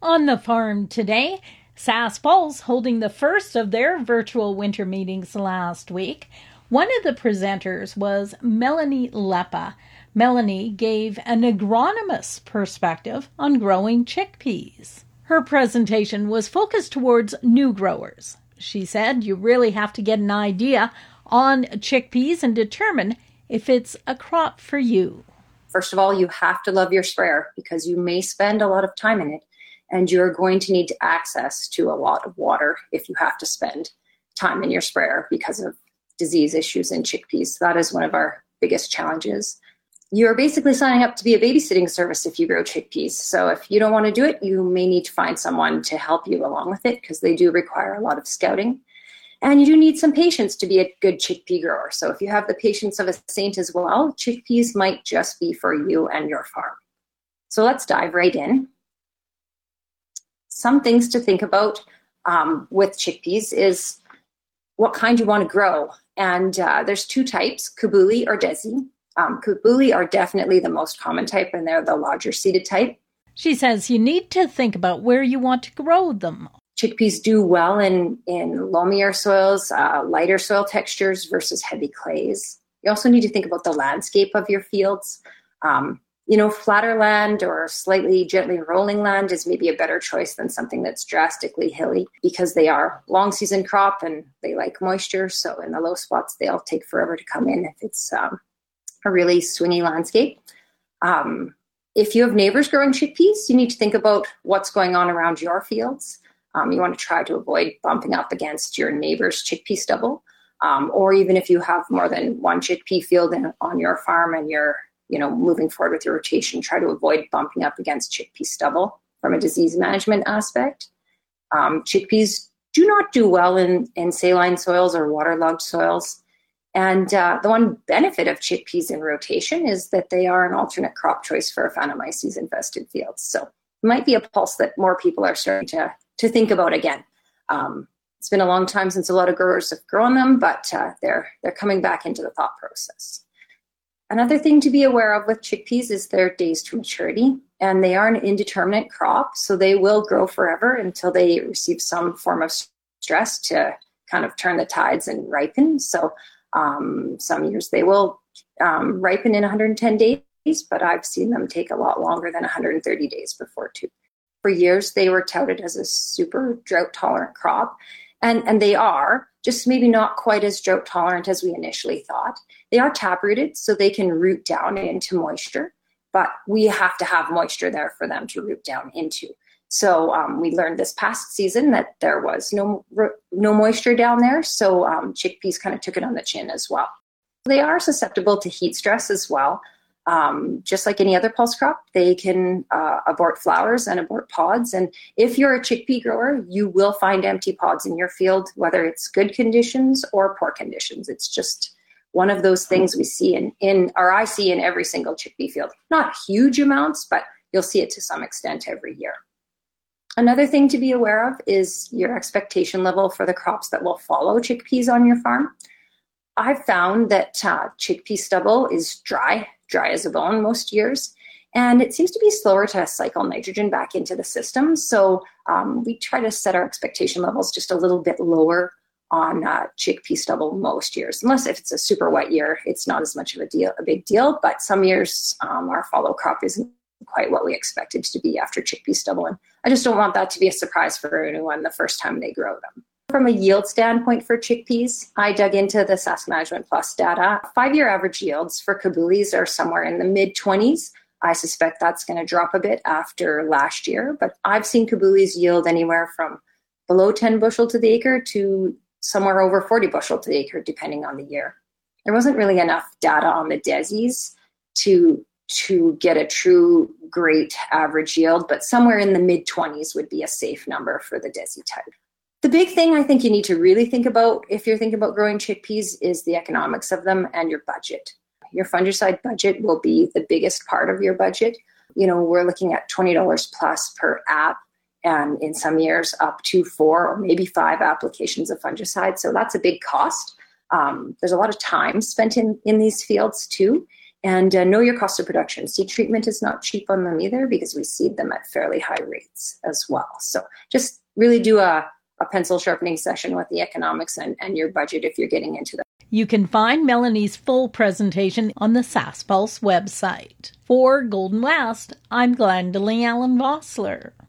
On the farm today, Sask Pulse holding the first of their virtual winter meetings last week. One of the presenters was Melanie Leppa. Melanie gave an agronomist perspective on growing chickpeas. Her presentation was focused towards new growers. She said you really have to get an idea on chickpeas and determine if it's a crop for you. First of all, you have to love your sprayer because you may spend a lot of time in it and you're going to need access to a lot of water if you have to spend time in your sprayer because of disease issues in chickpeas. That is one of our biggest challenges. You're basically signing up to be a babysitting service if you grow chickpeas. So if you don't want to do it, you may need to find someone to help you along with it because they do require a lot of scouting. And you do need some patience to be a good chickpea grower. So if you have the patience of a saint as well, chickpeas might just be for you and your farm. So let's dive right in some things to think about um, with chickpeas is what kind you want to grow. And uh, there's two types, kabuli or desi. Um, kabuli are definitely the most common type, and they're the larger seeded type. She says you need to think about where you want to grow them. Chickpeas do well in, in loamier soils, uh, lighter soil textures versus heavy clays. You also need to think about the landscape of your fields. Um, you know, flatter land or slightly gently rolling land is maybe a better choice than something that's drastically hilly because they are long season crop and they like moisture. So in the low spots, they'll take forever to come in if it's um, a really swingy landscape. Um, if you have neighbors growing chickpeas, you need to think about what's going on around your fields. Um, you want to try to avoid bumping up against your neighbor's chickpea stubble. Um, or even if you have more than one chickpea field in, on your farm and you're you know, moving forward with your rotation, try to avoid bumping up against chickpea stubble from a disease management aspect. Um, chickpeas do not do well in, in saline soils or waterlogged soils. And uh, the one benefit of chickpeas in rotation is that they are an alternate crop choice for Aphanomyces infested fields. So it might be a pulse that more people are starting to, to think about again. Um, it's been a long time since a lot of growers have grown them, but uh, they're, they're coming back into the thought process. Another thing to be aware of with chickpeas is their days to maturity, and they are an indeterminate crop, so they will grow forever until they receive some form of stress to kind of turn the tides and ripen. So um, some years they will um, ripen in 110 days, but I've seen them take a lot longer than 130 days before too. For years, they were touted as a super drought tolerant crop, and, and they are, just maybe not quite as drought tolerant as we initially thought. They are tap rooted, so they can root down into moisture, but we have to have moisture there for them to root down into. So um, we learned this past season that there was no no moisture down there, so um, chickpeas kind of took it on the chin as well. They are susceptible to heat stress as well. Um, just like any other pulse crop, they can uh, abort flowers and abort pods. And if you're a chickpea grower, you will find empty pods in your field, whether it's good conditions or poor conditions. It's just one of those things we see in, in or I see in every single chickpea field. Not huge amounts, but you'll see it to some extent every year. Another thing to be aware of is your expectation level for the crops that will follow chickpeas on your farm. I've found that uh, chickpea stubble is dry dry as a bone most years. And it seems to be slower to cycle nitrogen back into the system. So um, we try to set our expectation levels just a little bit lower on uh, chickpea stubble most years. Unless if it's a super wet year, it's not as much of a deal, a big deal. But some years, um, our follow crop isn't quite what we expected to be after chickpea stubble. And I just don't want that to be a surprise for anyone the first time they grow them. From a yield standpoint for chickpeas, I dug into the SAS Management Plus data. Five year average yields for kabulis are somewhere in the mid 20s. I suspect that's going to drop a bit after last year, but I've seen kabulis yield anywhere from below 10 bushel to the acre to somewhere over 40 bushel to the acre, depending on the year. There wasn't really enough data on the desis to to get a true great average yield, but somewhere in the mid 20s would be a safe number for the desi type. The big thing I think you need to really think about if you're thinking about growing chickpeas is the economics of them and your budget. Your fungicide budget will be the biggest part of your budget. You know, we're looking at $20 plus per app and in some years up to four or maybe five applications of fungicide. So that's a big cost. Um, there's a lot of time spent in, in these fields too. And uh, know your cost of production. Seed treatment is not cheap on them either because we seed them at fairly high rates as well. So just really do a, a pencil sharpening session with the economics and, and your budget if you're getting into that. You can find Melanie's full presentation on the Sask Pulse website. For Golden West, I'm Glendalee Allen Vossler.